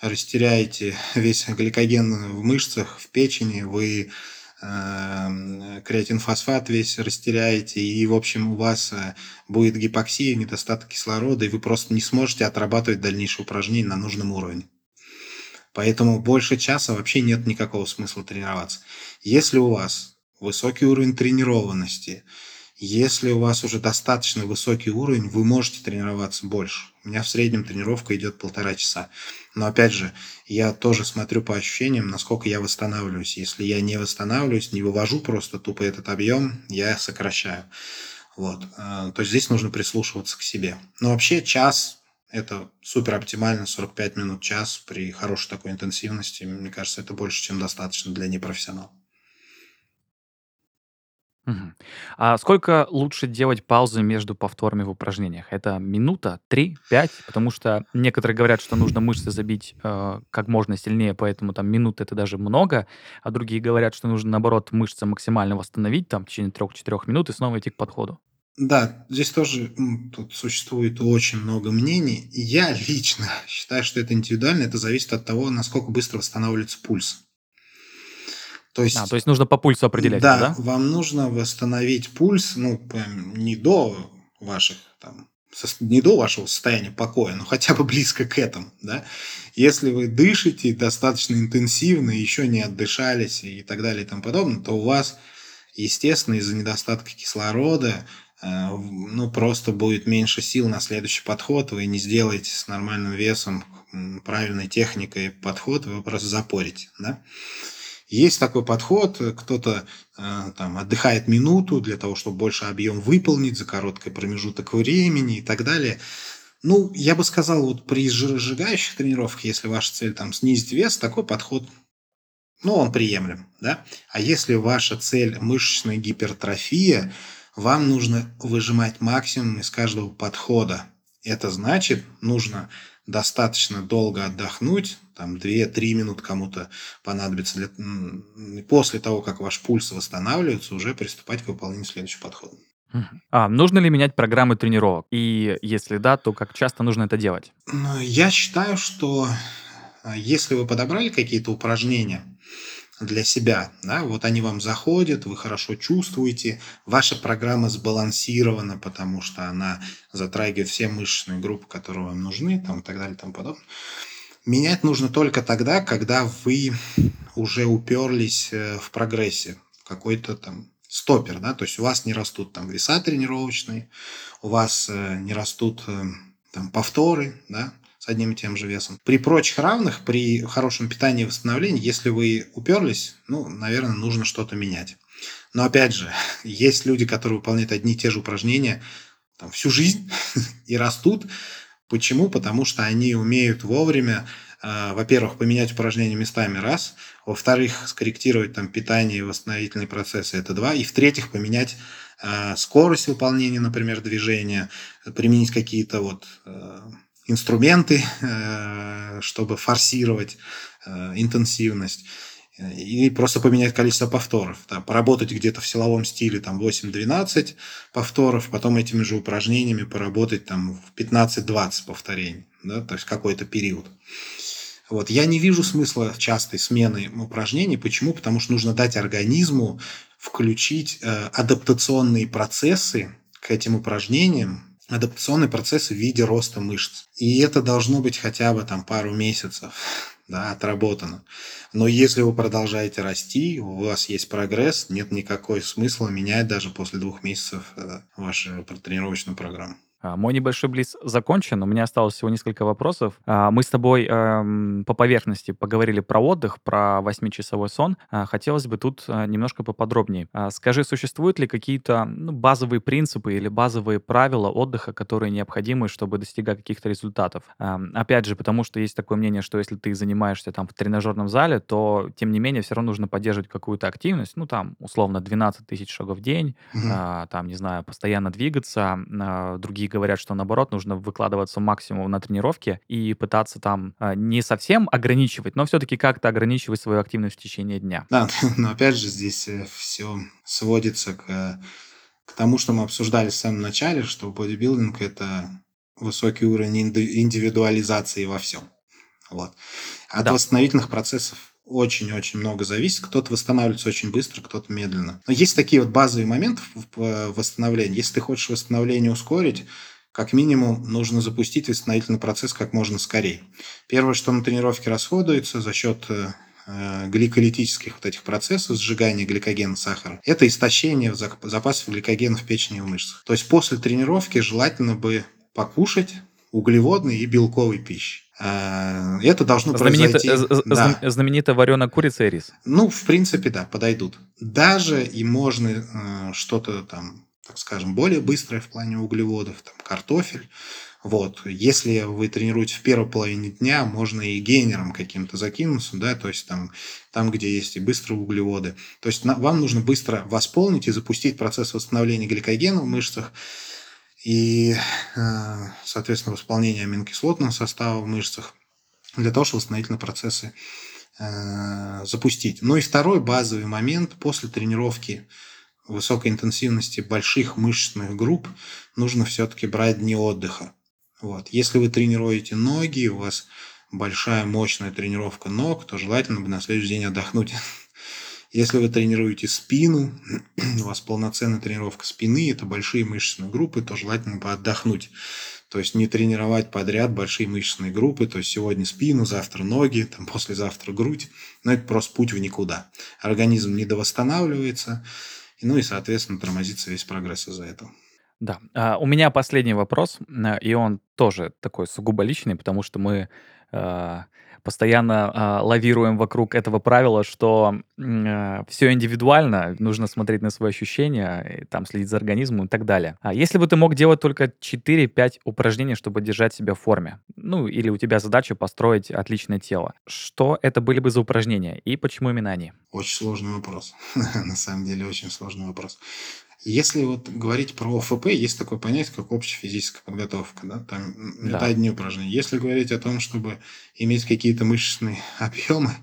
растеряете весь гликоген в мышцах, в печени, вы э, креатинфосфат весь растеряете, и, в общем, у вас э, будет гипоксия, недостаток кислорода, и вы просто не сможете отрабатывать дальнейшие упражнения на нужном уровне. Поэтому больше часа вообще нет никакого смысла тренироваться. Если у вас высокий уровень тренированности, если у вас уже достаточно высокий уровень, вы можете тренироваться больше. У меня в среднем тренировка идет полтора часа. Но опять же, я тоже смотрю по ощущениям, насколько я восстанавливаюсь. Если я не восстанавливаюсь, не вывожу просто тупо этот объем, я сокращаю. Вот. А, то есть здесь нужно прислушиваться к себе. Но вообще час это супер оптимально, 45 минут, час при хорошей такой интенсивности. Мне кажется, это больше, чем достаточно для непрофессионала. Мгм. А сколько лучше делать паузы между повторами в упражнениях? Это минута, три, пять? Потому что некоторые говорят, что нужно мышцы забить э, как можно сильнее, поэтому там минуты это даже много, а другие говорят, что нужно наоборот мышцы максимально восстановить там в течение трех-четырех минут и снова идти к подходу. Да, здесь тоже тут существует очень много мнений. Я лично считаю, что это индивидуально, это зависит от того, насколько быстро восстанавливается пульс. То есть, а, то есть нужно по пульсу определять, да, да? вам нужно восстановить пульс, ну, не до ваших там не до вашего состояния покоя, но хотя бы близко к этому, да. Если вы дышите достаточно интенсивно, еще не отдышались и так далее и тому подобное, то у вас, естественно, из-за недостатка кислорода, э, ну, просто будет меньше сил на следующий подход, вы не сделаете с нормальным весом, правильной техникой подход, вы просто запорите, да. Есть такой подход, кто-то э, там отдыхает минуту для того, чтобы больше объем выполнить за короткий промежуток времени и так далее. Ну, я бы сказал, вот при сжигающих тренировках, если ваша цель там снизить вес, такой подход, ну, он приемлем, да. А если ваша цель мышечная гипертрофия, вам нужно выжимать максимум из каждого подхода. Это значит, нужно достаточно долго отдохнуть, там 2-3 минут кому-то понадобится, для... после того, как ваш пульс восстанавливается, уже приступать к выполнению следующего подхода. А нужно ли менять программы тренировок? И если да, то как часто нужно это делать? Ну, я считаю, что а, если вы подобрали какие-то упражнения, для себя. Да? Вот они вам заходят, вы хорошо чувствуете, ваша программа сбалансирована, потому что она затрагивает все мышечные группы, которые вам нужны, там, и так далее и тому подобное. Менять нужно только тогда, когда вы уже уперлись э, в прогрессе, в какой-то там стопер, да, то есть у вас не растут там веса тренировочные, у вас э, не растут э, там повторы, да, с одним и тем же весом. При прочих равных, при хорошем питании и восстановлении, если вы уперлись, ну, наверное, нужно что-то менять. Но опять же, есть люди, которые выполняют одни и те же упражнения там, всю жизнь и растут. Почему? Потому что они умеют вовремя, э, во-первых, поменять упражнения местами, раз, во-вторых, скорректировать там питание и восстановительные процессы, это два, и в-третьих, поменять э, скорость выполнения, например, движения, применить какие-то вот э, инструменты, э, чтобы форсировать э, интенсивность и просто поменять количество повторов. Да, поработать где-то в силовом стиле там 8-12 повторов, потом этими же упражнениями поработать там в 15-20 повторений, да, то есть какой-то период. Вот. Я не вижу смысла частой смены упражнений. Почему? Потому что нужно дать организму включить э, адаптационные процессы к этим упражнениям, адаптационные процессы в виде роста мышц. И это должно быть хотя бы там пару месяцев да, отработано. Но если вы продолжаете расти, у вас есть прогресс, нет никакой смысла менять даже после двух месяцев э, вашу тренировочную программу. А, мой небольшой близ закончен, у меня осталось всего несколько вопросов. А, мы с тобой эм, по поверхности поговорили про отдых, про 8-часовой сон. А, хотелось бы тут э, немножко поподробнее. Скажи, существуют ли какие-то ну, базовые принципы или базовые правила отдыха, которые необходимы, чтобы достигать каких-то результатов? Опять же, потому что есть такое мнение, что если ты занимаешься там в тренажерном зале, то, тем не менее, все равно нужно поддерживать какую-то активность, ну, там, условно, 12 тысяч шагов в день, угу. там, не знаю, постоянно двигаться, другие говорят, что наоборот нужно выкладываться максимум на тренировке и пытаться там а, не совсем ограничивать, но все-таки как-то ограничивать свою активность в течение дня. Да, но опять же здесь э, все сводится к, к тому, что мы обсуждали в самом начале, что бодибилдинг – это высокий уровень индивидуализации во всем. Вот. От да. восстановительных процессов очень-очень много зависит. Кто-то восстанавливается очень быстро, кто-то медленно. Но есть такие вот базовые моменты в восстановлении. Если ты хочешь восстановление ускорить, как минимум нужно запустить восстановительный процесс как можно скорее. Первое, что на тренировке расходуется за счет э, гликолитических вот этих процессов, сжигания гликогена, сахара, это истощение запасов гликогена в печени и в мышцах. То есть после тренировки желательно бы покушать углеводной и белковой пищи. А, это должно Знаменито, произойти... Да. Знаменитая вареная курица и рис. Ну, в принципе, да, подойдут. Даже и можно э, что-то там, так скажем, более быстрое в плане углеводов, там, картофель. Вот. Если вы тренируете в первой половине дня, можно и гейнером каким-то закинуться, да, то есть там, там где есть и быстрые углеводы. То есть вам нужно быстро восполнить и запустить процесс восстановления гликогена в мышцах, и, э, соответственно, восполнение аминокислотного состава в мышцах для того, чтобы восстановительные процессы э, запустить. Ну и второй базовый момент после тренировки высокой интенсивности больших мышечных групп нужно все-таки брать дни отдыха. Вот. Если вы тренируете ноги, у вас большая мощная тренировка ног, то желательно бы на следующий день отдохнуть если вы тренируете спину, у вас полноценная тренировка спины, это большие мышечные группы, то желательно бы отдохнуть. То есть не тренировать подряд большие мышечные группы, то есть сегодня спину, завтра ноги, там, послезавтра грудь. Но это просто путь в никуда. Организм недовосстанавливается, ну и, соответственно, тормозится весь прогресс из-за этого. Да. А, у меня последний вопрос, э, и он тоже такой сугубо личный, потому что мы а, постоянно э, лавируем вокруг этого правила, что э, все индивидуально, нужно смотреть на свои ощущения, там следить за организмом и так далее. А если бы ты мог делать только 4-5 упражнений, чтобы держать себя в форме, ну или у тебя задача построить отличное тело, что это были бы за упражнения и почему именно они? Очень сложный вопрос. На самом деле очень сложный вопрос. Если вот говорить про ОФП, есть такое понятие, как общая физическая подготовка. Да? Там да. это одни упражнения. Если говорить о том, чтобы иметь какие-то мышечные объемы,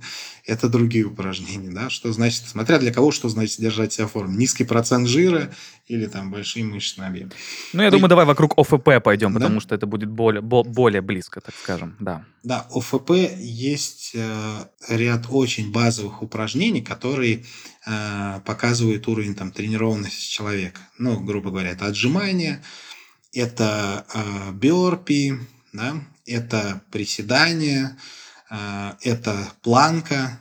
это другие упражнения. Да? Что значит, смотря для кого, что значит держать себя в форме. Низкий процент жира или там большие мышечные объемы. Ну, я думаю, давай вокруг ОФП пойдем, потому да? что это будет более, более близко, так скажем. Да, да ОФП есть э, ряд очень базовых упражнений, которые э, показывают уровень там, тренированности человека. Ну, грубо говоря, это отжимания, это э, бёрпи, да, это приседания, это планка,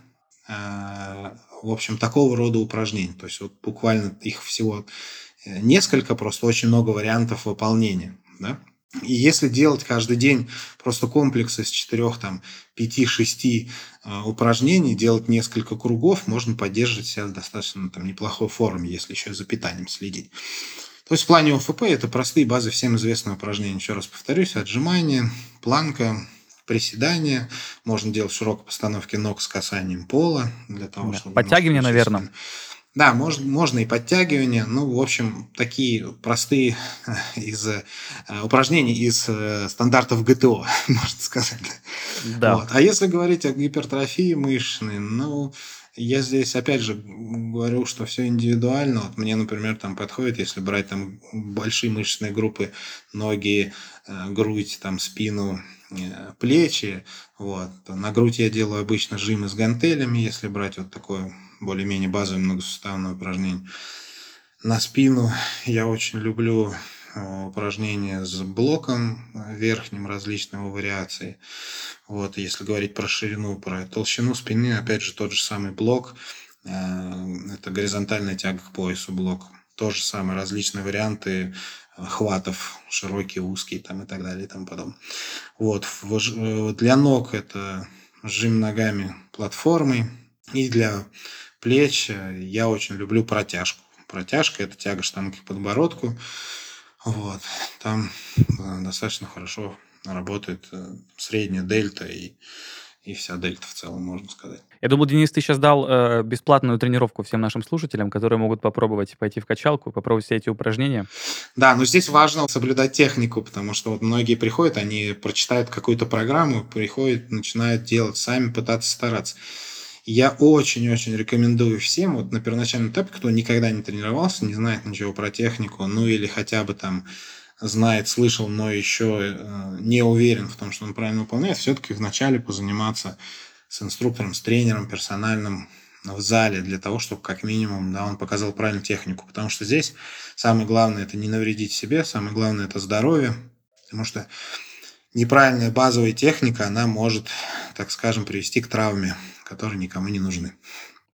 э, в общем, такого рода упражнений. То есть вот буквально их всего э, несколько, просто очень много вариантов выполнения. Да? И если делать каждый день просто комплекс из четырех, там, пяти, шести э, упражнений, делать несколько кругов, можно поддерживать себя в достаточно там, неплохой форме, если еще за питанием следить. То есть в плане ОФП это простые базы всем известные упражнения. Еще раз повторюсь, отжимания, планка, приседания. Можно делать широкой постановке ног с касанием пола. Для того, Да. чтобы Подтягивания, мышцы наверное. Да, можно, можно и подтягивания. Ну, в общем, такие простые из э, упражнений из э, стандартов ГТО, можно сказать. Да. Вот. А если говорить о гипертрофии мышечной, ну, я здесь опять же говорю, что все индивидуально. Вот мне, например, там подходит, если брать там большие мышечные группы, ноги, э, грудь, там спину, э, плечи. Вот. На грудь я делаю обычно жимы с гантелями, если брать вот такое более-менее базовое многосуставное упражнение. На спину я очень люблю э, упражнения с блоком э, верхним, различные его вариации. Вот, если говорить про ширину, про толщину спины, опять же, тот же самый блок, э, это горизонтальная тяга к поясу блок. То же самое, различные варианты хватов, широкие, узкие там и так далее и тому подобное. Вот, э, для ног это жим ногами платформой, и для плеч я очень люблю протяжку. Протяжка – это тяга штанги к подбородку. Вот. Там э, достаточно хорошо работает э, средняя дельта и, и вся дельта в целом, можно сказать. Я думал, Денис, ты сейчас дал э, бесплатную тренировку всем нашим слушателям, которые могут попробовать пойти в качалку, попробовать все эти упражнения. Да, но здесь важно соблюдать технику, потому что вот многие приходят, они прочитают какую-то программу, приходят, начинают делать сами, пытаться стараться. Я очень-очень рекомендую всем, вот на первоначальном этапе, кто никогда не тренировался, не знает ничего про технику, ну или хотя бы там знает, слышал, но еще э, не уверен в том, что он правильно выполняет, все-таки вначале позаниматься с инструктором, с тренером персональным в зале для того, чтобы как минимум да, он показал правильную технику. Потому что здесь самое главное это не навредить себе, самое главное это здоровье. Потому что неправильная базовая техника, она может, так скажем, привести к травме, которые никому не нужны.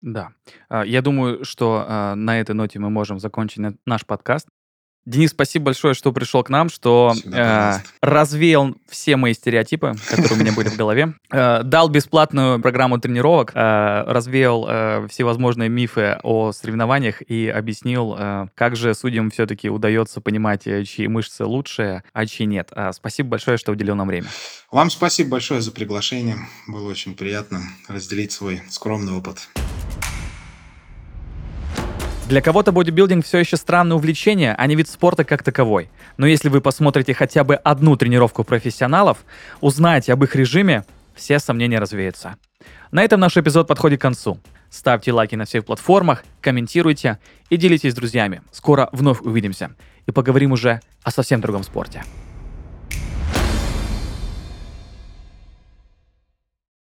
Да. А, Я думаю, что а, на этой ноте мы можем закончить на- наш подкаст. Денис, спасибо большое, что пришел к нам, что Всегда, э, развеял все мои стереотипы, которые у меня были в голове, Э, дал бесплатную программу тренировок, э, развеял э, всевозможные мифы о соревнованиях и объяснил, э, как же судьям все-таки удается понимать, э, чьи мышцы лучшие, а чьи нет. А, Спасибо большое, что уделил нам время. Вам спасибо большое за приглашение. Было очень приятно разделить свой скромный опыт. Для кого-то бодибилдинг все еще странное увлечение, а не вид спорта как таковой. Но если вы посмотрите хотя бы одну тренировку профессионалов, узнаете об их режиме, все сомнения развеются. На этом наш эпизод подходит к концу. Ставьте лайки на всех платформах, комментируйте и делитесь с друзьями. Скоро вновь увидимся и поговорим уже о совсем другом спорте.